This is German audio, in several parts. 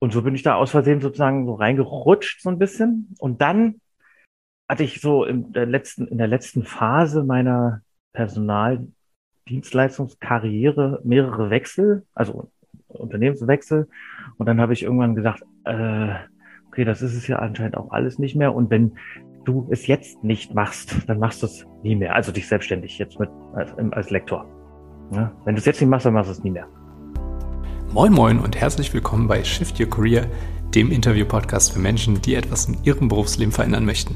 und so bin ich da aus Versehen sozusagen so reingerutscht, so ein bisschen. Und dann hatte ich so in der letzten, in der letzten Phase meiner Personaldienstleistungskarriere mehrere Wechsel, also Unternehmenswechsel. Und dann habe ich irgendwann gesagt, äh, okay, das ist es ja anscheinend auch alles nicht mehr. Und wenn du es jetzt nicht machst, dann machst du es nie mehr. Also dich selbstständig jetzt mit als, als Lektor. Ja? Wenn du es jetzt nicht machst, dann machst du es nie mehr. Moin Moin und herzlich willkommen bei Shift Your Career, dem Interview-Podcast für Menschen, die etwas in ihrem Berufsleben verändern möchten.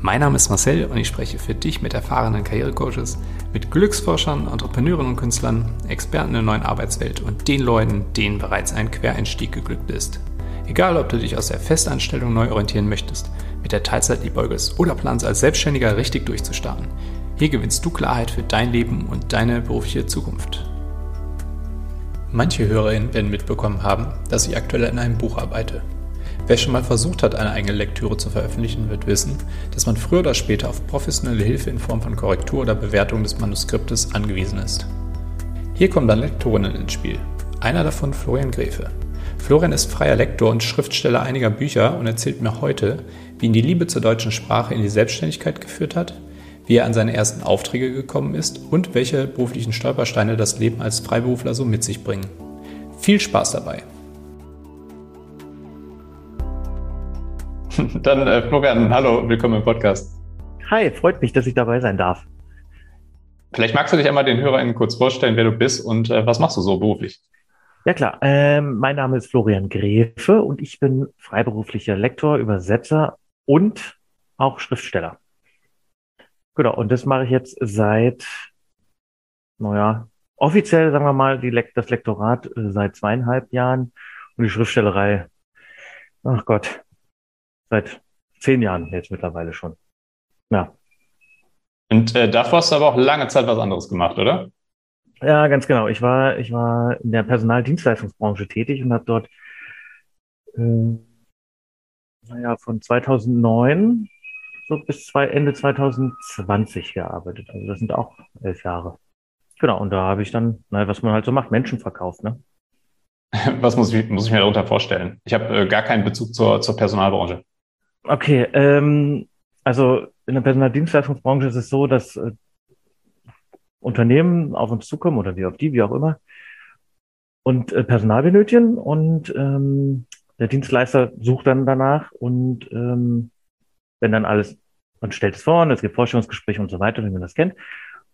Mein Name ist Marcel und ich spreche für dich mit erfahrenen Karrierecoaches, mit Glücksforschern, Entrepreneuren und Künstlern, Experten der neuen Arbeitswelt und den Leuten, denen bereits ein Quereinstieg geglückt ist. Egal, ob du dich aus der Festanstellung neu orientieren möchtest, mit der Teilzeit liebäugelst oder planst als Selbstständiger richtig durchzustarten. Hier gewinnst du Klarheit für dein Leben und deine berufliche Zukunft. Manche HörerInnen werden mitbekommen haben, dass ich aktuell an einem Buch arbeite. Wer schon mal versucht hat, eine eigene Lektüre zu veröffentlichen, wird wissen, dass man früher oder später auf professionelle Hilfe in Form von Korrektur oder Bewertung des Manuskriptes angewiesen ist. Hier kommen dann Lektorinnen ins Spiel. Einer davon Florian Gräfe. Florian ist freier Lektor und Schriftsteller einiger Bücher und erzählt mir heute, wie ihn die Liebe zur deutschen Sprache in die Selbstständigkeit geführt hat, wie er an seine ersten Aufträge gekommen ist und welche beruflichen Stolpersteine das Leben als Freiberufler so mit sich bringen. Viel Spaß dabei! Dann äh, Florian, hallo, willkommen im Podcast. Hi, freut mich, dass ich dabei sein darf. Vielleicht magst du dich einmal den HörerInnen kurz vorstellen, wer du bist und äh, was machst du so beruflich? Ja klar, ähm, mein Name ist Florian Gräfe und ich bin freiberuflicher Lektor, Übersetzer und auch Schriftsteller. Genau, und das mache ich jetzt seit, naja, offiziell sagen wir mal, die das Lektorat äh, seit zweieinhalb Jahren und die Schriftstellerei, ach Gott, seit zehn Jahren jetzt mittlerweile schon. Ja. Und äh, davor hast du aber auch lange Zeit was anderes gemacht, oder? Ja, ganz genau. Ich war, ich war in der Personaldienstleistungsbranche tätig und habe dort, äh, naja, von 2009 so bis zwei, Ende 2020 gearbeitet. Also das sind auch elf Jahre. Genau, und da habe ich dann, naja, was man halt so macht, Menschen verkauft, ne? Was muss ich, muss ich mir darunter vorstellen? Ich habe äh, gar keinen Bezug zur, zur Personalbranche. Okay, ähm, also in der Personaldienstleistungsbranche ist es so, dass äh, Unternehmen auf uns zukommen oder wie auf die, wie auch immer, und äh, Personal benötigen und ähm, der Dienstleister sucht dann danach und ähm, wenn dann alles, man stellt es vor, und es gibt Forschungsgespräche und so weiter, wie man das kennt.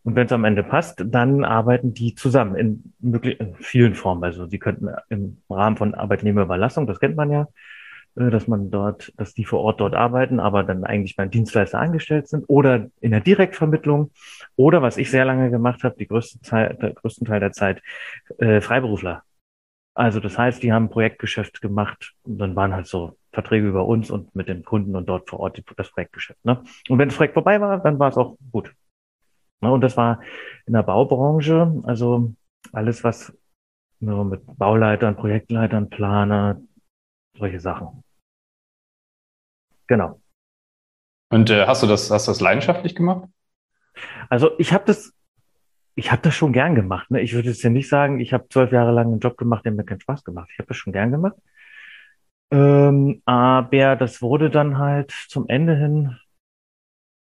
Und wenn es am Ende passt, dann arbeiten die zusammen in, möglich, in vielen Formen. Also sie könnten im Rahmen von Arbeitnehmerüberlassung, das kennt man ja, äh, dass man dort, dass die vor Ort dort arbeiten, aber dann eigentlich beim Dienstleister angestellt sind oder in der Direktvermittlung oder was ich sehr lange gemacht habe, die größte Zeit, der größten Teil der Zeit, äh, Freiberufler. Also das heißt, die haben ein Projektgeschäft gemacht und dann waren halt so Verträge über uns und mit den Kunden und dort vor Ort das Projektgeschäft. Ne? Und wenn das Projekt vorbei war, dann war es auch gut. Ne? Und das war in der Baubranche, also alles, was nur mit Bauleitern, Projektleitern, Planer, solche Sachen. Genau. Und äh, hast du das, hast du das leidenschaftlich gemacht? Also ich habe das, ich habe das schon gern gemacht. Ne? Ich würde jetzt ja nicht sagen, ich habe zwölf Jahre lang einen Job gemacht, der mir keinen Spaß gemacht. Ich habe das schon gern gemacht. Ähm, aber das wurde dann halt zum Ende hin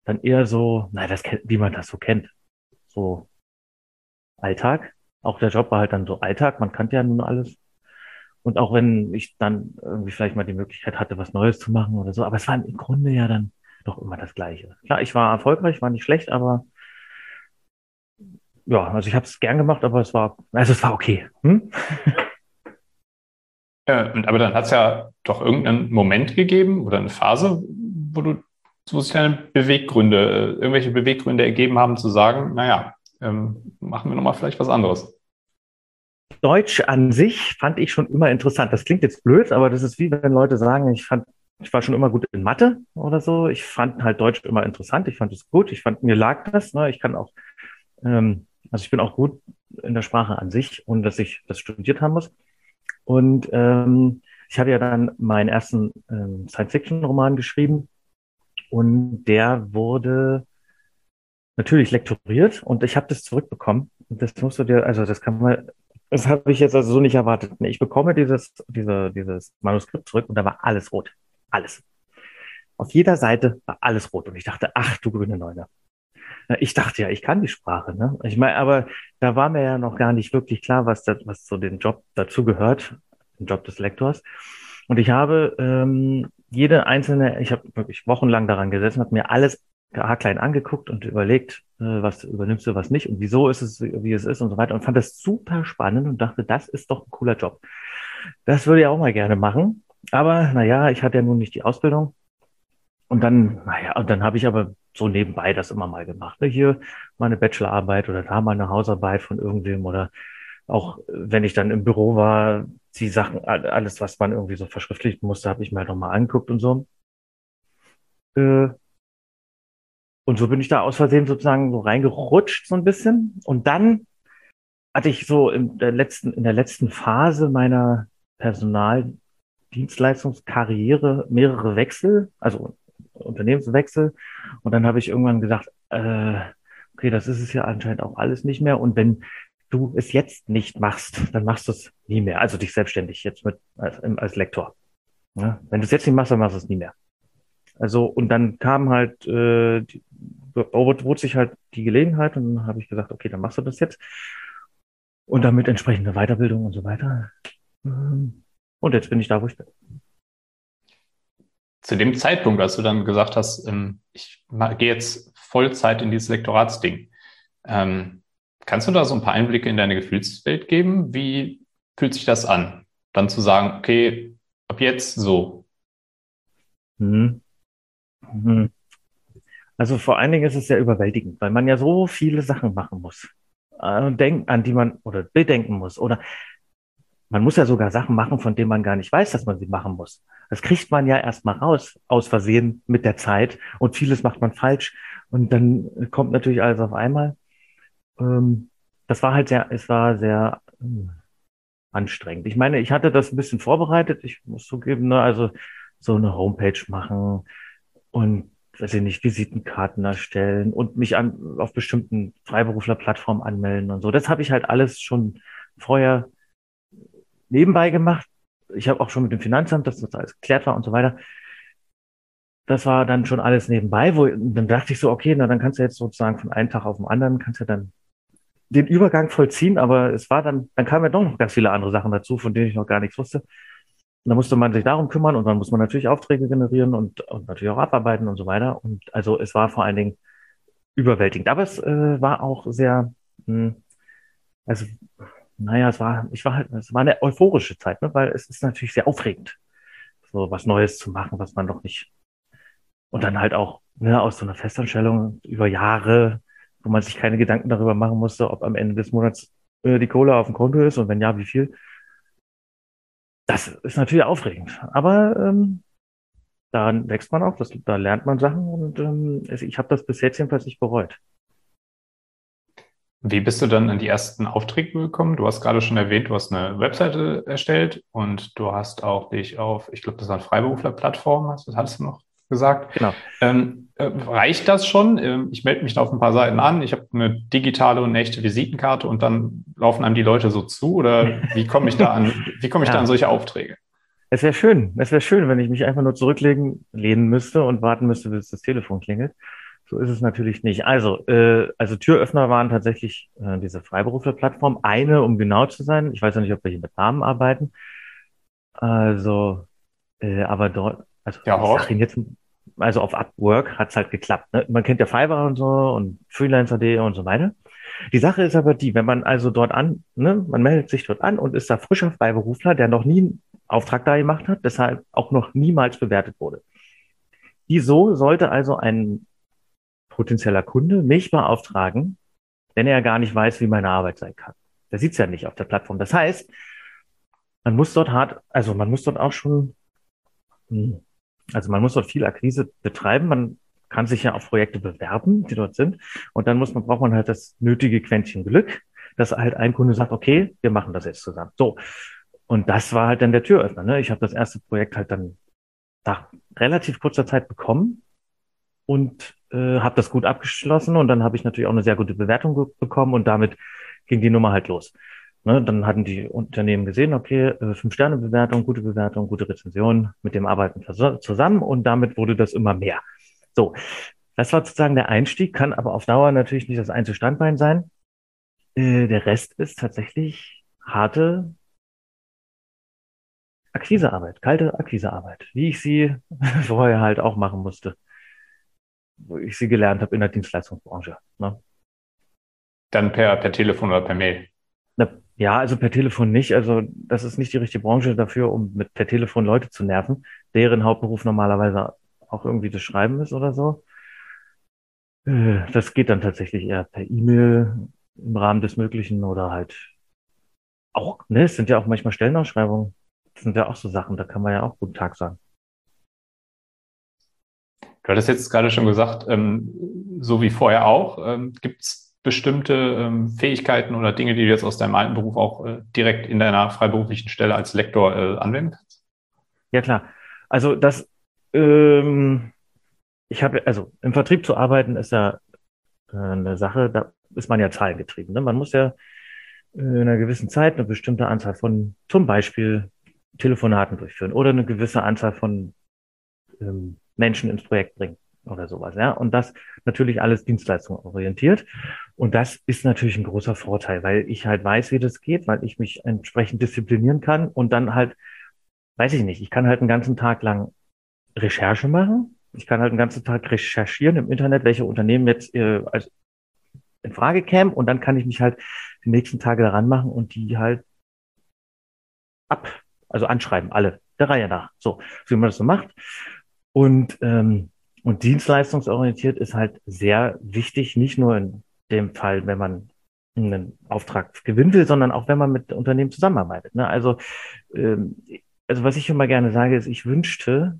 dann eher so, naja, das kennt, wie man das so kennt. So Alltag. Auch der Job war halt dann so Alltag, man kannte ja nun alles. Und auch wenn ich dann irgendwie vielleicht mal die Möglichkeit hatte, was Neues zu machen oder so, aber es war im Grunde ja dann doch immer das Gleiche. Klar, ich war erfolgreich, war nicht schlecht, aber ja, also ich habe es gern gemacht, aber es war, also es war okay. Hm? Ja, aber dann hat es ja doch irgendeinen Moment gegeben oder eine Phase, wo du wo sich deine Beweggründe, äh, irgendwelche Beweggründe ergeben haben, zu sagen, naja, ähm, machen wir nochmal vielleicht was anderes. Deutsch an sich fand ich schon immer interessant. Das klingt jetzt blöd, aber das ist wie wenn Leute sagen, ich fand, ich war schon immer gut in Mathe oder so. Ich fand halt Deutsch immer interessant. Ich fand es gut. Ich fand, mir lag das. Ne? Ich kann auch, ähm, also ich bin auch gut in der Sprache an sich, ohne dass ich das studiert haben muss. Und ähm, ich hatte ja dann meinen ersten ähm, Science-Fiction-Roman geschrieben und der wurde natürlich lektoriert und ich habe das zurückbekommen. Und das musst du dir, also das kann man, Das habe ich jetzt also so nicht erwartet. Ich bekomme dieses, diese, dieses Manuskript zurück und da war alles rot. Alles. Auf jeder Seite war alles rot. Und ich dachte, ach du grüne Neune. Ich dachte ja, ich kann die Sprache. Ne? Ich meine, aber da war mir ja noch gar nicht wirklich klar, was, das, was zu dem Job dazu gehört, den Job des Lektors. Und ich habe ähm, jede einzelne, ich habe wirklich wochenlang daran gesessen, habe mir alles haarklein angeguckt und überlegt, äh, was übernimmst du, was nicht und wieso ist es, wie es ist und so weiter und fand das super spannend und dachte, das ist doch ein cooler Job. Das würde ich auch mal gerne machen. Aber naja, ich hatte ja nun nicht die Ausbildung. Und dann, naja, und dann habe ich aber so nebenbei das immer mal gemacht. Ne? Hier mal eine Bachelorarbeit oder da mal eine Hausarbeit von irgendwem oder auch wenn ich dann im Büro war, die Sachen, alles, was man irgendwie so verschriftlichen musste, habe ich mir halt nochmal angeguckt und so. Äh, und so bin ich da aus Versehen sozusagen so reingerutscht so ein bisschen. Und dann hatte ich so in der letzten, in der letzten Phase meiner Personaldienstleistungskarriere mehrere Wechsel, also Unternehmenswechsel. Und dann habe ich irgendwann gesagt, äh, okay, das ist es ja anscheinend auch alles nicht mehr. Und wenn du es jetzt nicht machst, dann machst du es nie mehr. Also dich selbstständig jetzt mit als, als Lektor. Ja? Wenn du es jetzt nicht machst, dann machst du es nie mehr. Also, und dann kam halt, äh, die, bot sich halt die Gelegenheit und dann habe ich gesagt, okay, dann machst du das jetzt. Und damit entsprechende Weiterbildung und so weiter. Ähm, und jetzt bin ich da, wo ich bin. Zu dem Zeitpunkt, als du dann gesagt hast, ähm, ich gehe jetzt Vollzeit in dieses Lektoratsding, ähm, kannst du da so ein paar Einblicke in deine Gefühlswelt geben? Wie fühlt sich das an? Dann zu sagen, okay, ab jetzt so. Mhm. Mhm. Also vor allen Dingen ist es sehr überwältigend, weil man ja so viele Sachen machen muss, äh, denk, an die man oder bedenken muss. Oder man muss ja sogar Sachen machen, von denen man gar nicht weiß, dass man sie machen muss. Das kriegt man ja erstmal raus, aus Versehen mit der Zeit. Und vieles macht man falsch. Und dann kommt natürlich alles auf einmal. Ähm, das war halt sehr, es war sehr äh, anstrengend. Ich meine, ich hatte das ein bisschen vorbereitet. Ich muss zugeben, ne, also so eine Homepage machen und weiß ich nicht, Visitenkarten erstellen und mich an, auf bestimmten Freiberuflerplattformen anmelden und so. Das habe ich halt alles schon vorher nebenbei gemacht. Ich habe auch schon mit dem Finanzamt, dass das alles geklärt war und so weiter. Das war dann schon alles nebenbei, wo dann dachte ich so, okay, na dann kannst du jetzt sozusagen von einem Tag auf den anderen kannst du dann den Übergang vollziehen, aber es war dann, dann kamen ja doch noch ganz viele andere Sachen dazu, von denen ich noch gar nichts wusste. Und da musste man sich darum kümmern und dann muss man natürlich Aufträge generieren und, und natürlich auch abarbeiten und so weiter. Und also es war vor allen Dingen überwältigend. Aber es äh, war auch sehr, mh, hm, also naja, es war, ich war halt, es war eine euphorische Zeit, ne? weil es ist natürlich sehr aufregend, so was Neues zu machen, was man noch nicht. Und dann halt auch ne, aus so einer Festanstellung über Jahre, wo man sich keine Gedanken darüber machen musste, ob am Ende des Monats äh, die Kohle auf dem Konto ist und wenn ja, wie viel. Das ist natürlich aufregend. Aber ähm, da wächst man auch, das, da lernt man Sachen und ähm, ich habe das bis jetzt jedenfalls nicht bereut. Wie bist du dann an die ersten Aufträge gekommen? Du hast gerade schon erwähnt, du hast eine Webseite erstellt und du hast auch dich auf, ich glaube, das war eine Freiberufler-Plattform, das hattest du noch gesagt. Genau. Ähm, äh, reicht das schon? Ähm, ich melde mich da auf ein paar Seiten an, ich habe eine digitale und echte Visitenkarte und dann laufen einem die Leute so zu oder wie komme ich da an, wie komme ich ja. da an solche Aufträge? Es wäre schön, es wäre schön, wenn ich mich einfach nur zurücklegen, lehnen müsste und warten müsste, bis das Telefon klingelt. So ist es natürlich nicht. Also, äh, also Türöffner waren tatsächlich äh, diese Freiberufler-Plattform. Eine, um genau zu sein. Ich weiß ja nicht, ob wir hier mit Namen arbeiten. Also, äh, aber dort, also ja, ich sag Ihnen jetzt, also auf Upwork hat's halt geklappt. Ne? Man kennt ja Fiverr und so und Freelancer.de und so weiter. Die Sache ist aber die, wenn man also dort an, ne, man meldet sich dort an und ist da frischer Freiberufler, der noch nie einen Auftrag da gemacht hat, deshalb auch noch niemals bewertet wurde. Wieso sollte also ein potenzieller Kunde mich beauftragen, wenn er gar nicht weiß, wie meine Arbeit sein kann. Der sieht es ja nicht auf der Plattform. Das heißt, man muss dort hart, also man muss dort auch schon, hm, also man muss dort viel Akquise betreiben. Man kann sich ja auf Projekte bewerben, die dort sind. Und dann muss man, braucht man halt das nötige Quäntchen Glück, dass halt ein Kunde sagt, okay, wir machen das jetzt zusammen. So. Und das war halt dann der Türöffner. Ne? Ich habe das erste Projekt halt dann nach relativ kurzer Zeit bekommen und äh, habe das gut abgeschlossen und dann habe ich natürlich auch eine sehr gute Bewertung bekommen und damit ging die Nummer halt los. Ne, dann hatten die Unternehmen gesehen, okay, äh, Fünf-Sterne-Bewertung, gute Bewertung, gute Rezension, mit dem arbeiten zusammen und damit wurde das immer mehr. So, das war sozusagen der Einstieg, kann aber auf Dauer natürlich nicht das einzige Standbein sein. Äh, der Rest ist tatsächlich harte Akquisearbeit, kalte Akquisearbeit, wie ich sie vorher halt auch machen musste, wo ich sie gelernt habe in der Dienstleistungsbranche. Ne? Dann per, per Telefon oder per Mail? Ja, also per Telefon nicht. Also das ist nicht die richtige Branche dafür, um mit per Telefon Leute zu nerven, deren Hauptberuf normalerweise auch irgendwie das Schreiben ist oder so. Äh, das geht dann tatsächlich eher per E-Mail im Rahmen des Möglichen oder halt auch, ne, es sind ja auch manchmal Stellenausschreibungen. Das sind ja auch so Sachen, da kann man ja auch guten Tag sagen. Du hattest jetzt gerade schon gesagt, ähm, so wie vorher auch, ähm, gibt es bestimmte ähm, Fähigkeiten oder Dinge, die du jetzt aus deinem alten Beruf auch äh, direkt in deiner freiberuflichen Stelle als Lektor äh, anwenden kannst? Ja, klar. Also das, ähm, ich habe, also im Vertrieb zu arbeiten ist ja äh, eine Sache, da ist man ja zahlengetrieben. Ne? Man muss ja in einer gewissen Zeit eine bestimmte Anzahl von zum Beispiel Telefonaten durchführen oder eine gewisse Anzahl von ähm, Menschen ins Projekt bringen oder sowas. Ja, und das natürlich alles dienstleistungsorientiert. Und das ist natürlich ein großer Vorteil, weil ich halt weiß, wie das geht, weil ich mich entsprechend disziplinieren kann und dann halt, weiß ich nicht, ich kann halt einen ganzen Tag lang Recherche machen. Ich kann halt einen ganzen Tag recherchieren im Internet, welche Unternehmen jetzt äh, als in Frage kämen und dann kann ich mich halt die nächsten Tage daran machen und die halt ab also anschreiben, alle, der Reihe nach. So, wie man das so macht. Und, ähm, und dienstleistungsorientiert ist halt sehr wichtig, nicht nur in dem Fall, wenn man einen Auftrag gewinnen will, sondern auch wenn man mit Unternehmen zusammenarbeitet. Ne? Also, ähm, also was ich immer gerne sage, ist, ich wünschte,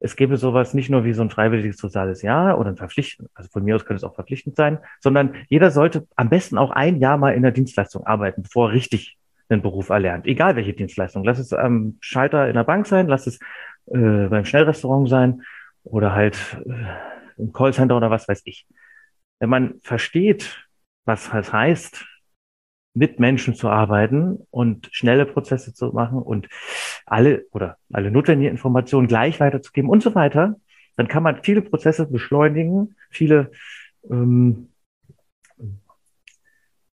es gäbe sowas nicht nur wie so ein freiwilliges soziales Jahr oder ein verpflichtend, also von mir aus könnte es auch verpflichtend sein, sondern jeder sollte am besten auch ein Jahr mal in der Dienstleistung arbeiten, bevor er richtig einen Beruf erlernt, egal welche Dienstleistung. Lass es am Schalter in der Bank sein, lass es äh, beim Schnellrestaurant sein oder halt äh, im Callcenter oder was weiß ich. Wenn man versteht, was es heißt, mit Menschen zu arbeiten und schnelle Prozesse zu machen und alle oder alle notwendigen Informationen gleich weiterzugeben und so weiter, dann kann man viele Prozesse beschleunigen, viele ähm,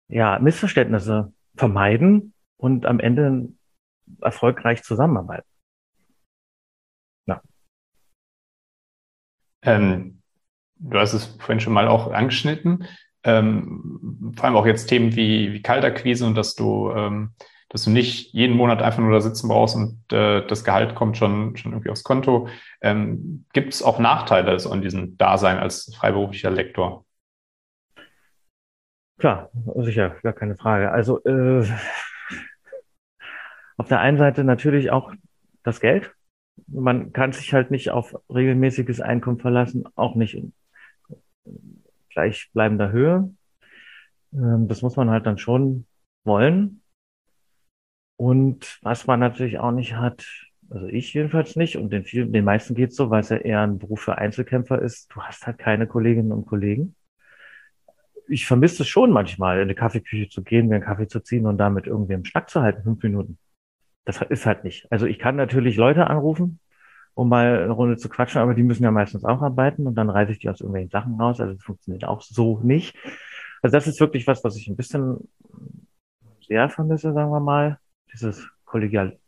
ja, Missverständnisse vermeiden und am Ende erfolgreich zusammenarbeiten. Ja. Ähm, du hast es vorhin schon mal auch angeschnitten. Ähm, vor allem auch jetzt Themen wie, wie Kaltakquise und dass du, ähm, dass du nicht jeden Monat einfach nur da sitzen brauchst und äh, das Gehalt kommt schon, schon irgendwie aufs Konto. Ähm, Gibt es auch Nachteile so an diesem Dasein als freiberuflicher Lektor? Klar, sicher, gar keine Frage. Also äh, auf der einen Seite natürlich auch das Geld. Man kann sich halt nicht auf regelmäßiges Einkommen verlassen, auch nicht in gleichbleibender Höhe. Ähm, das muss man halt dann schon wollen. Und was man natürlich auch nicht hat, also ich jedenfalls nicht, und den vielen, den meisten geht's so, weil es ja eher ein Beruf für Einzelkämpfer ist, du hast halt keine Kolleginnen und Kollegen. Ich vermisse es schon manchmal, in eine Kaffeeküche zu gehen, mir einen Kaffee zu ziehen und damit irgendwie im Schnack zu halten, fünf Minuten. Das ist halt nicht. Also ich kann natürlich Leute anrufen, um mal eine Runde zu quatschen, aber die müssen ja meistens auch arbeiten und dann reise ich die aus irgendwelchen Sachen raus. Also das funktioniert auch so nicht. Also das ist wirklich was, was ich ein bisschen sehr vermisse, sagen wir mal. Dieses kollegiale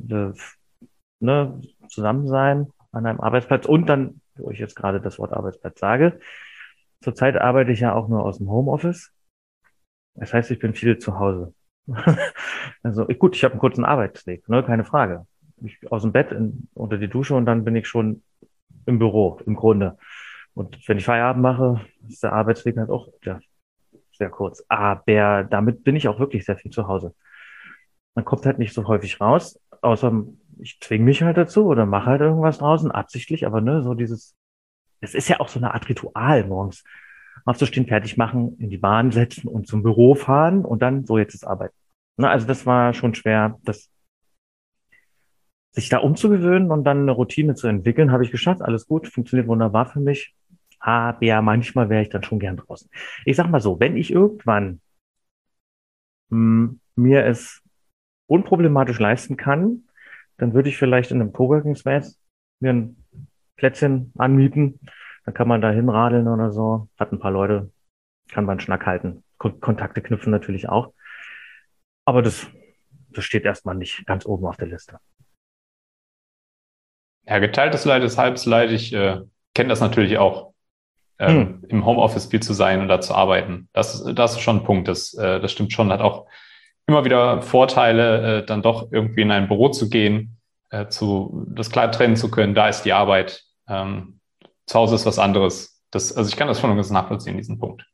ne, Zusammensein an einem Arbeitsplatz und dann, wo ich jetzt gerade das Wort Arbeitsplatz sage, zurzeit arbeite ich ja auch nur aus dem Homeoffice. Das heißt, ich bin viel zu Hause. also gut, ich habe einen kurzen Arbeitsweg, ne, keine Frage. Ich aus dem Bett in, unter die Dusche und dann bin ich schon im Büro, im Grunde. Und wenn ich Feierabend mache, ist der Arbeitsweg halt auch ja, sehr kurz. Aber damit bin ich auch wirklich sehr viel zu Hause. Man kommt halt nicht so häufig raus, außer ich zwinge mich halt dazu oder mache halt irgendwas draußen, absichtlich, aber ne, so dieses, es ist ja auch so eine Art Ritual morgens aufzustehen, fertig machen, in die Bahn setzen und zum Büro fahren und dann so jetzt ist Arbeit. Na, also das war schon schwer, das sich da umzugewöhnen und dann eine Routine zu entwickeln, habe ich geschafft. Alles gut, funktioniert wunderbar für mich. Aber ja, manchmal wäre ich dann schon gern draußen. Ich sag mal so, wenn ich irgendwann mh, hm, mir es unproblematisch leisten kann, dann würde ich vielleicht in einem Coworking Space mir ein Plätzchen anmieten. Dann kann man da hinradeln oder so, hat ein paar Leute, kann man Schnack halten. Kon Kontakte knüpfen natürlich auch. Aber das, das steht erstmal nicht ganz oben auf der Liste. Ja, geteiltes Leid ist halbes Leid. Ich äh, kenne das natürlich auch, ähm, hm. im Homeoffice viel zu sein und da zu arbeiten. Das, das ist schon ein Punkt. Das, äh, das stimmt schon. Hat auch immer wieder Vorteile, äh, dann doch irgendwie in ein Büro zu gehen, äh, zu, das klar trennen zu können. Da ist die Arbeit. Ähm, zu Hause ist was anderes. Das, also ich kann das schon ganz nachvollziehen, diesen Punkt.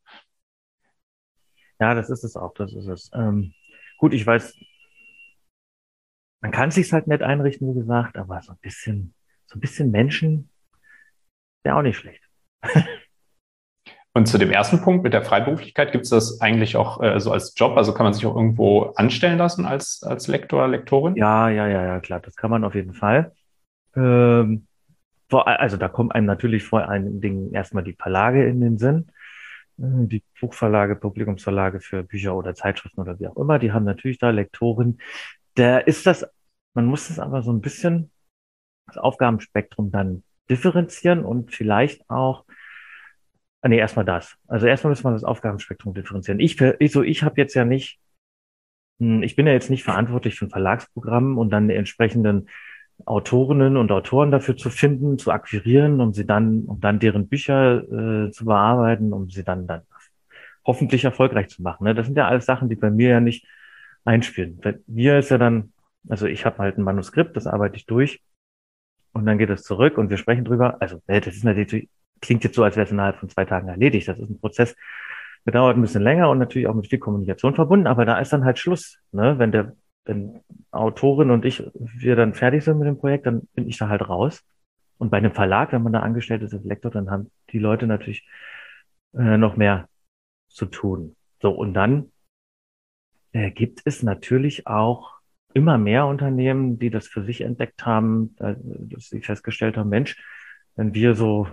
Ja, das ist es auch. Das ist es. Ähm, gut, ich weiß, man kann es sich halt nett einrichten, wie gesagt, aber so ein bisschen, so ein bisschen Menschen wäre auch nicht schlecht. Und zu dem ersten Punkt mit der Freiberuflichkeit, gibt es das eigentlich auch äh, so als Job? Also kann man sich auch irgendwo anstellen lassen als, als Lektor, Lektorin? Ja, ja, ja, ja, klar, das kann man auf jeden Fall. Ähm, vor, also da kommt einem natürlich vor allen Dingen erstmal die Verlage in den Sinn. Äh, die Buchverlage, Publikumsverlage für Bücher oder Zeitschriften oder wie auch immer, die haben natürlich da Lektoren. Da ist das, man muss es aber so ein bisschen das Aufgabenspektrum dann differenzieren und vielleicht auch Ah, nee, erstmal das. Also erstmal müssen wir das Aufgabenspektrum differenzieren. Ich, ich so, ich habe jetzt ja nicht, hm, ich bin ja jetzt nicht verantwortlich für ein Verlagsprogramm und dann die entsprechenden Autorinnen und Autoren dafür zu finden, zu akquirieren, um sie dann, um dann deren Bücher äh, zu bearbeiten, um sie dann dann hoffentlich erfolgreich zu machen. Ne? Das sind ja alles Sachen, die bei mir ja nicht einspielen. Bei mir ist ja dann, also ich habe halt ein Manuskript, das arbeite ich durch und dann geht es zurück und wir sprechen drüber. Also das ist natürlich klingt jetzt so, als wäre es innerhalb von zwei Tagen erledigt. Das ist ein Prozess, der dauert ein bisschen länger und natürlich auch mit viel Kommunikation verbunden, aber da ist dann halt Schluss. Ne? Wenn der wenn Autorin und ich, wir dann fertig sind mit dem Projekt, dann bin ich da halt raus. Und bei einem Verlag, wenn man da angestellt ist als Lektor, dann haben die Leute natürlich äh, noch mehr zu tun. So, und dann äh, gibt es natürlich auch immer mehr Unternehmen, die das für sich entdeckt haben, dass sie festgestellt haben, Mensch, wenn wir so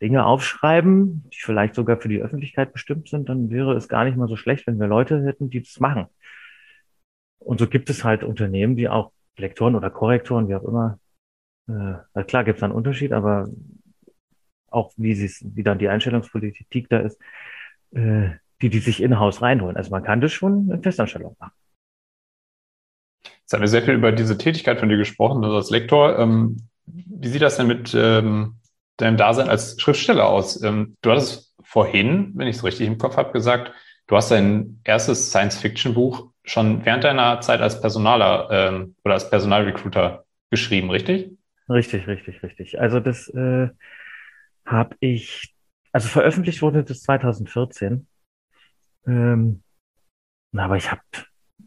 Dinge aufschreiben, die vielleicht sogar für die Öffentlichkeit bestimmt sind, dann wäre es gar nicht mal so schlecht, wenn wir Leute hätten, die das machen. Und so gibt es halt Unternehmen, die auch Lektoren oder Korrektoren, wie auch immer, äh, klar gibt es einen Unterschied, aber auch wie sie wie dann die Einstellungspolitik da ist, äh, die, die sich in-house reinholen. Also man kann das schon in Festanstellung machen. Jetzt haben wir sehr viel über diese Tätigkeit von dir gesprochen, also als Lektor. Ähm, wie sieht das denn mit ähm, deinem Dasein als Schriftsteller aus? Ähm, du hattest vorhin, wenn ich es richtig im Kopf habe, gesagt, du hast dein erstes Science-Fiction-Buch schon während deiner Zeit als Personaler ähm, oder als Personalrecruiter geschrieben, richtig? Richtig, richtig, richtig. Also das äh, habe ich, also veröffentlicht wurde das 2014. Ähm, aber ich habe,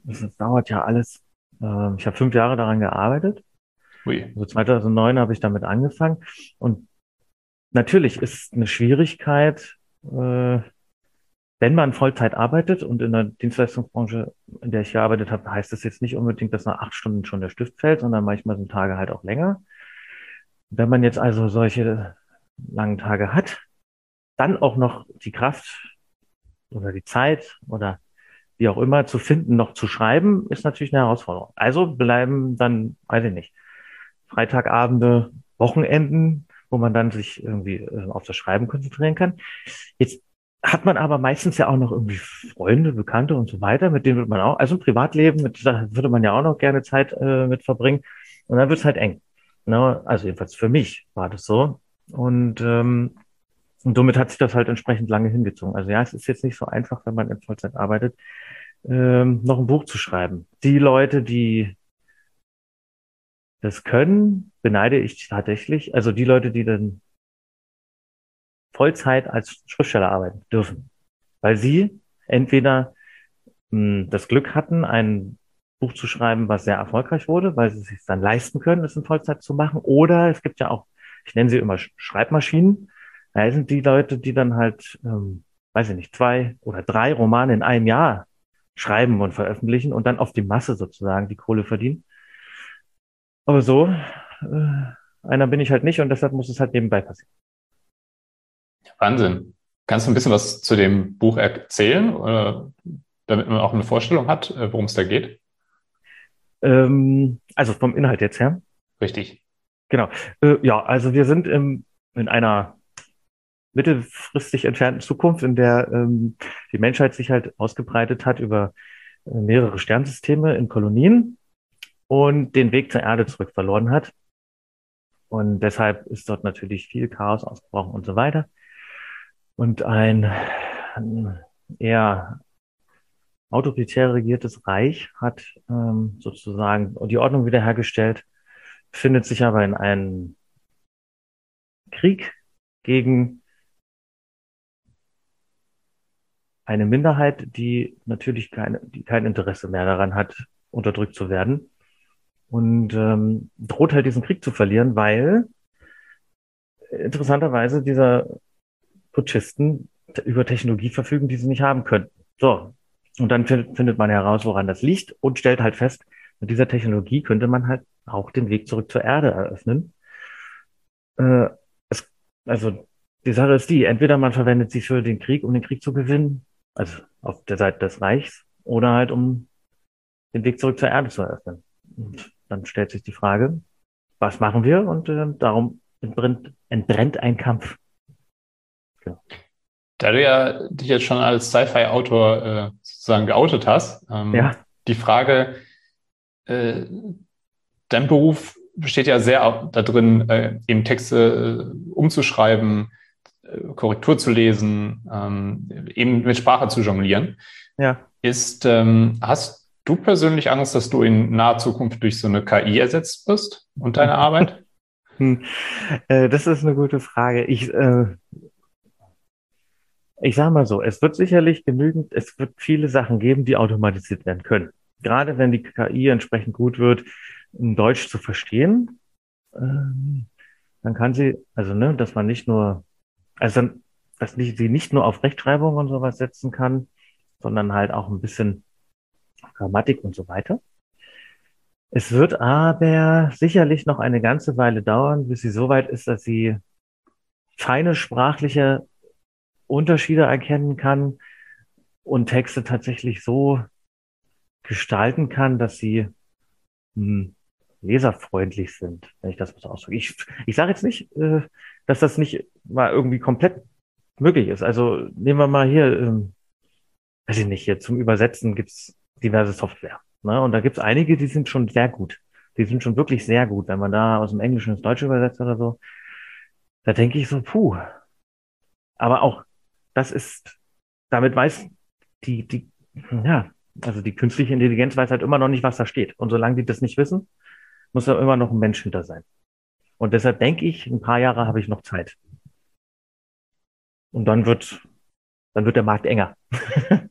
das dauert ja alles. Äh, ich habe fünf Jahre daran gearbeitet. Ui. Also 2009 habe ich damit angefangen und natürlich ist eine Schwierigkeit, äh, wenn man Vollzeit arbeitet und in der Dienstleistungsbranche, in der ich gearbeitet habe, heißt das jetzt nicht unbedingt, dass nach acht Stunden schon der Stift fällt, sondern manchmal sind Tage halt auch länger. Wenn man jetzt also solche langen Tage hat, dann auch noch die Kraft oder die Zeit oder wie auch immer zu finden, noch zu schreiben, ist natürlich eine Herausforderung. Also bleiben dann, weiß ich nicht, Freitagabende, Wochenenden wo man dann sich irgendwie äh, auf das Schreiben konzentrieren kann. Jetzt hat man aber meistens ja auch noch irgendwie Freunde, Bekannte und so weiter, mit denen wird man auch, also im Privatleben, mit, da würde man ja auch noch gerne Zeit äh, mit verbringen. Und dann wird es halt eng. Ne? Also jedenfalls für mich war das so. Und, ähm, und somit hat sich das halt entsprechend lange hingezogen. Also ja, es ist jetzt nicht so einfach, wenn man in Vollzeit arbeitet, ähm, noch ein Buch zu schreiben. Die Leute, die das können, beneide ich tatsächlich. Also die Leute, die dann Vollzeit als Schriftsteller arbeiten dürfen, weil sie entweder mh, hm, das Glück hatten, ein Buch zu schreiben, was sehr erfolgreich wurde, weil sie es sich dann leisten können, es in Vollzeit zu machen. Oder es gibt ja auch, ich nenne sie immer Schreibmaschinen. Da sind die Leute, die dann halt, ähm, weiß ich nicht, zwei oder drei Romane in einem Jahr schreiben und veröffentlichen und dann auf die Masse sozusagen die Kohle verdienen. Aber so, äh, einer bin ich halt nicht und deshalb muss es halt nebenbei passieren. Wahnsinn. Kannst du ein bisschen was zu dem Buch erzählen? Oder damit man auch eine Vorstellung hat, äh, worum es da geht? Ähm, also vom Inhalt jetzt her. Richtig. Genau. Äh, ja, also wir sind im, in einer mittelfristig entfernten Zukunft, in der ähm, die Menschheit sich halt ausgebreitet hat über äh, mehrere Sternsysteme in Kolonien und den Weg zur Erde zurück verloren hat. Und deshalb ist dort natürlich viel Chaos ausgebrochen und so weiter. Und ein eher autoritär regiertes Reich hat ähm, sozusagen die Ordnung wiederhergestellt, findet sich aber in einem Krieg gegen eine Minderheit, die natürlich keine, die kein Interesse mehr daran hat, unterdrückt zu werden. Und ähm, droht halt diesen Krieg zu verlieren, weil interessanterweise dieser Putschisten über Technologie verfügen, die sie nicht haben könnten. So. Und dann findet man heraus, woran das liegt und stellt halt fest, mit dieser Technologie könnte man halt auch den Weg zurück zur Erde eröffnen. Äh, es, also die Sache ist die, entweder man verwendet sie für den Krieg, um den Krieg zu gewinnen, also auf der Seite des Reichs, oder halt um den Weg zurück zur Erde zu eröffnen. Und dann stellt sich die Frage, was machen wir? Und äh, darum entbrennt, entbrennt ein Kampf. Ja. Da du ja dich jetzt schon als Sci-Fi-Autor äh, sozusagen geoutet hast, ähm, ja. die Frage, äh, dein Beruf besteht ja sehr da drin, äh, eben Texte äh, umzuschreiben, äh, Korrektur zu lesen, ähm, eben mit Sprache zu jonglieren. Ja. Ist, ähm, hast du persönlich Angst, dass du in naher Zukunft durch so eine KI ersetzt wirst und deine Arbeit? Hm. Äh, das ist eine gute Frage. Ich, äh, ich sage mal so, es wird sicherlich genügend, es wird viele Sachen geben, die automatisiert werden können. Gerade wenn die KI entsprechend gut wird, in Deutsch zu verstehen, ähm, dann kann sie, also ne, dass man nicht nur, also dass sie nicht nur auf Rechtschreibung und sowas setzen kann, sondern halt auch ein bisschen Grammatik und so weiter. Es wird aber sicherlich noch eine ganze Weile dauern, bis sie so weit ist, dass sie feine sprachliche Unterschiede erkennen kann und Texte tatsächlich so gestalten kann, dass sie hm, leserfreundlich sind, wenn ich das mal so ausdrücke. Ich, ich sage jetzt nicht, äh, dass das nicht mal irgendwie komplett möglich ist. Also nehmen wir mal hier, ähm, weiß ich nicht, hier zum Übersetzen gibt's diverse Software. Ne? Und da gibt es einige, die sind schon sehr gut. Die sind schon wirklich sehr gut. Wenn man da aus dem Englischen ins Deutsche übersetzt oder so, da denke ich so, puh. Aber auch das ist, damit weiß die, die, ja, also die künstliche Intelligenz weiß halt immer noch nicht, was da steht. Und solange die das nicht wissen, muss da immer noch ein Mensch hinter sein. Und deshalb denke ich, ein paar Jahre habe ich noch Zeit. Und dann wird, dann wird der Markt enger.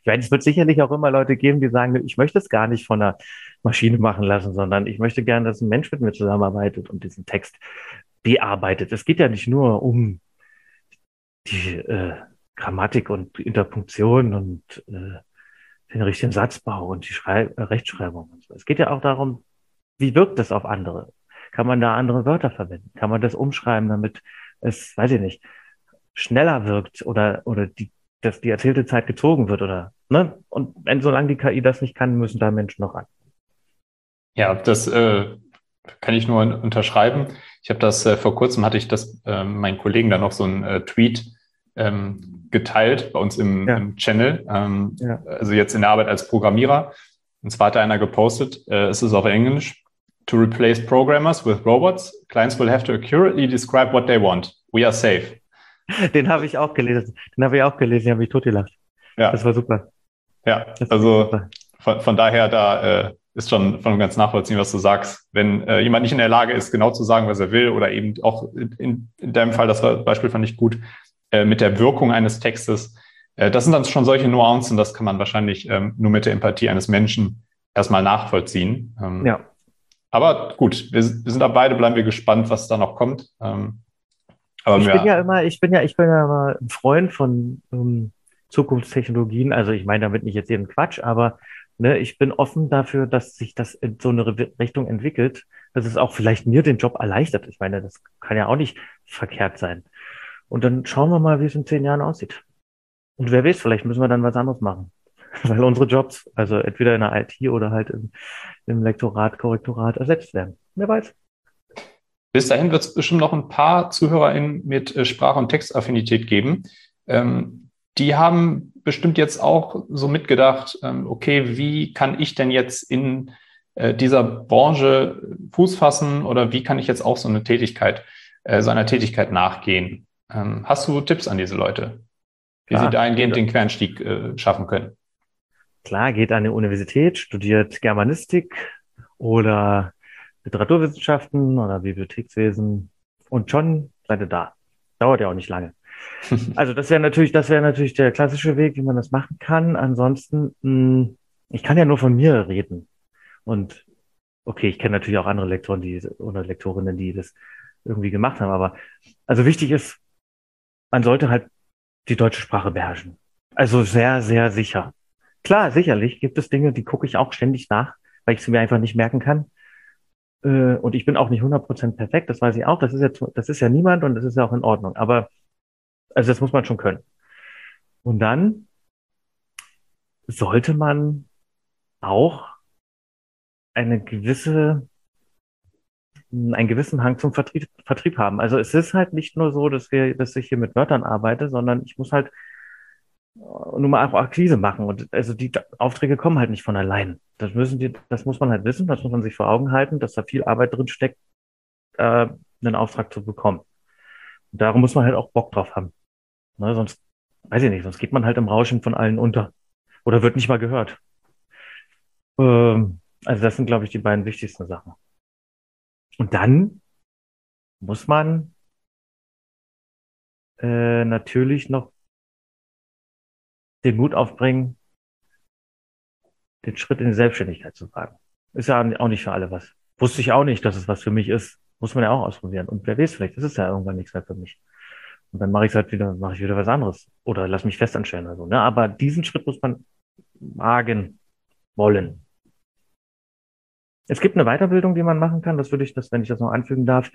Ich meine, es wird sicherlich auch immer Leute geben, die sagen, ich möchte es gar nicht von einer Maschine machen lassen, sondern ich möchte gerne, dass ein Mensch mit mir zusammenarbeitet und diesen Text bearbeitet. Es geht ja nicht nur um die äh, Grammatik und Interpunktion und äh, den richtigen Satzbau und die Schrei äh, Rechtschreibung. Und so. Es geht ja auch darum, wie wirkt das auf andere? Kann man da andere Wörter verwenden? Kann man das umschreiben, damit es, weiß ich nicht, schneller wirkt oder, oder die dass die erzählte Zeit gezogen wird oder ne? Und wenn solange die KI das nicht kann, müssen da Menschen noch ran. Ja, das äh, kann ich nur unterschreiben. Ich habe das äh, vor kurzem hatte ich das äh, meinen Kollegen dann noch so ein äh, Tweet ähm, geteilt bei uns im, ja. im Channel. Ähm, ja. Also jetzt in der Arbeit als Programmierer. Und zwar hat einer gepostet, äh, es ist auf Englisch. To replace programmers with robots, clients will have to accurately describe what they want. We are safe. Den habe ich auch gelesen. Den habe ich auch gelesen, den habe ich totgelacht. Ja. Das war super. Ja, also super. Von, von, daher, da äh, ist schon von ganz nachvollziehen, was du sagst. Wenn äh, jemand nicht in der Lage ist, genau zu sagen, was er will, oder eben auch in, in deinem Fall, das Beispiel fand ich gut, äh, mit der Wirkung eines Textes, äh, das sind dann schon solche Nuancen, das kann man wahrscheinlich ähm, nur mit der Empathie eines Menschen erstmal nachvollziehen. Ähm, ja. Aber gut, wir, wir sind da beide, bleiben wir gespannt, was da noch kommt. Ähm, aber ich bin ja immer, ich bin ja, ich bin ja immer ein Freund von ähm, Zukunftstechnologien. Also ich meine damit nicht jetzt jeden Quatsch, aber ne, ich bin offen dafür, dass sich das in so eine Richtung entwickelt, dass es auch vielleicht mir den Job erleichtert. Ich meine, das kann ja auch nicht verkehrt sein. Und dann schauen wir mal, wie es in zehn Jahren aussieht. Und wer weiß, vielleicht müssen wir dann was anderes machen. Weil unsere Jobs, also entweder in der IT oder halt im, im Lektorat, Korrektorat ersetzt werden. Wer weiß. Bis dahin wird es bestimmt noch ein paar ZuhörerInnen mit äh, Sprach- und Textaffinität geben. Ähm, die haben bestimmt jetzt auch so mitgedacht, ähm, okay, wie kann ich denn jetzt in äh, dieser Branche Fuß fassen oder wie kann ich jetzt auch so eine Tätigkeit, äh, so einer Tätigkeit nachgehen? Ähm, hast du Tipps an diese Leute, wie Klar, sie dahingehend den Quernstieg äh, schaffen können? Klar, geht an die Universität, studiert Germanistik oder Literaturwissenschaften oder Bibliothekswesen und schon seid ihr da. Dauert ja auch nicht lange. Also das wäre natürlich, das wäre natürlich der klassische Weg, wie man das machen kann. Ansonsten, mh, hm, ich kann ja nur von mir reden. Und okay, ich kenne natürlich auch andere Lektoren, die oder Lektorinnen, die das irgendwie gemacht haben. Aber also wichtig ist, man sollte halt die deutsche Sprache beherrschen. Also sehr, sehr sicher. Klar, sicherlich gibt es Dinge, die gucke ich auch ständig nach, weil ich sie mir einfach nicht merken kann. Äh, und ich bin auch nicht 100% perfekt, das weiß ich auch. Das ist ja, das ist ja niemand und das ist ja auch in Ordnung. Aber, also das muss man schon können. Und dann sollte man auch eine gewisse, einen gewissen Hang zum Vertrieb, Vertrieb haben. Also es ist halt nicht nur so, dass wir, dass ich hier mit Wörtern arbeite, sondern ich muss halt nur mal auch Akquise machen. Und also die Aufträge kommen halt nicht von allein. Das müssen die, das muss man halt wissen, das muss man sich vor Augen halten, dass da viel Arbeit drin steckt, äh, einen Auftrag zu bekommen. Und darum muss man halt auch Bock drauf haben. Ne, sonst, weiß ich nicht, sonst geht man halt im Rauschen von allen unter. Oder wird nicht mal gehört. Ähm, also das sind, glaube ich, die beiden wichtigsten Sachen. Und dann muss man äh, natürlich noch den Mut aufbringen, den Schritt in die Selbstständigkeit zu wagen. Ist ja auch nicht für alle was. Wusste ich auch nicht, dass es was für mich ist. Muss man ja auch ausprobieren. Und wer weiß, vielleicht ist es ja irgendwann nichts mehr für mich. Und dann mache ich halt wieder, mache ich wieder was anderes. Oder lass mich festanstellen oder so. Ne? Aber diesen Schritt muss man wagen wollen. Es gibt eine Weiterbildung, die man machen kann. Das würde ich, das, wenn ich das noch anfügen darf.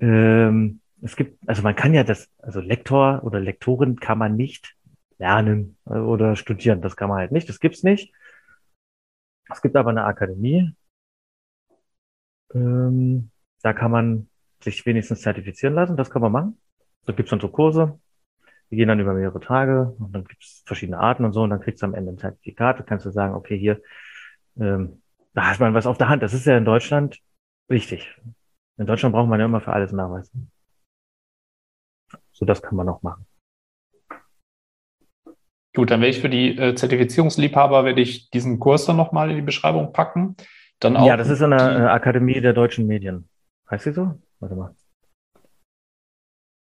Ähm, es gibt, also man kann ja das, also Lektor oder Lektorin kann man nicht lernen äh, oder studieren. Das kann man halt nicht. Das gibt's nicht. Es gibt aber eine Akademie. Ähm, da kann man sich wenigstens zertifizieren lassen. Das kann man machen. Da gibt's dann so Kurse. Die gehen dann über mehrere Tage und dann gibt's verschiedene Arten und so und dann kriegst du am Ende ein Zertifikat. Da kannst du sagen, okay, hier, ähm, da hat man was auf der Hand. Das ist ja in Deutschland wichtig. In Deutschland braucht man ja immer für alles Nachweis. So, das kann man auch machen. Gut, dann werde ich für die äh, Zertifizierungsliebhaber werde ich diesen Kurs dann nochmal in die Beschreibung packen. Dann auch ja, das ist in der äh, Akademie der deutschen Medien. Heißt sie so? Warte mal.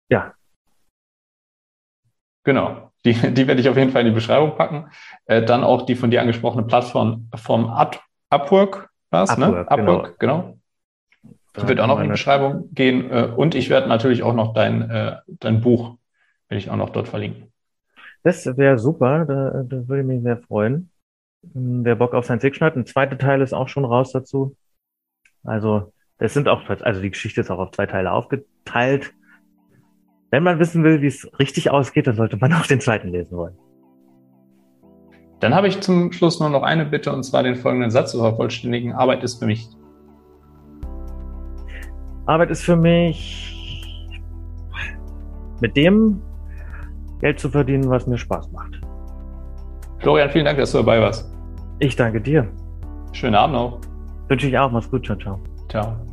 Ja. Genau. Die, die werde ich auf jeden Fall in die Beschreibung packen. Äh, dann auch die von dir angesprochene Plattform vom Up, Upwork, was, ne? Upwork, ne? Upwork, genau. genau. Die wird auch noch in die Beschreibung gehen. Äh, und ich werde natürlich auch noch dein, äh, dein Buch, werde ich auch noch dort verlinken. Das wäre super, da, da würde ich mich sehr freuen. Hm, wer Bock auf Science Fiction hat, ein zweiter Teil ist auch schon raus dazu. Also, das sind auch, also die Geschichte ist auch auf zwei Teile aufgeteilt. Wenn man wissen will, wie es richtig ausgeht, dann sollte man auch den zweiten lesen wollen. Dann habe ich zum Schluss nur noch eine Bitte, und zwar den folgenden Satz zu vervollständigen. Arbeit ist für mich. Arbeit ist für mich mit dem, Geld zu verdienen, was mir Spaß macht. Florian, vielen Dank, dass du dabei warst. Ich danke dir. Schönen Abend noch. Wünsche ich auch. Mach's gut. Ciao, ciao. Ciao.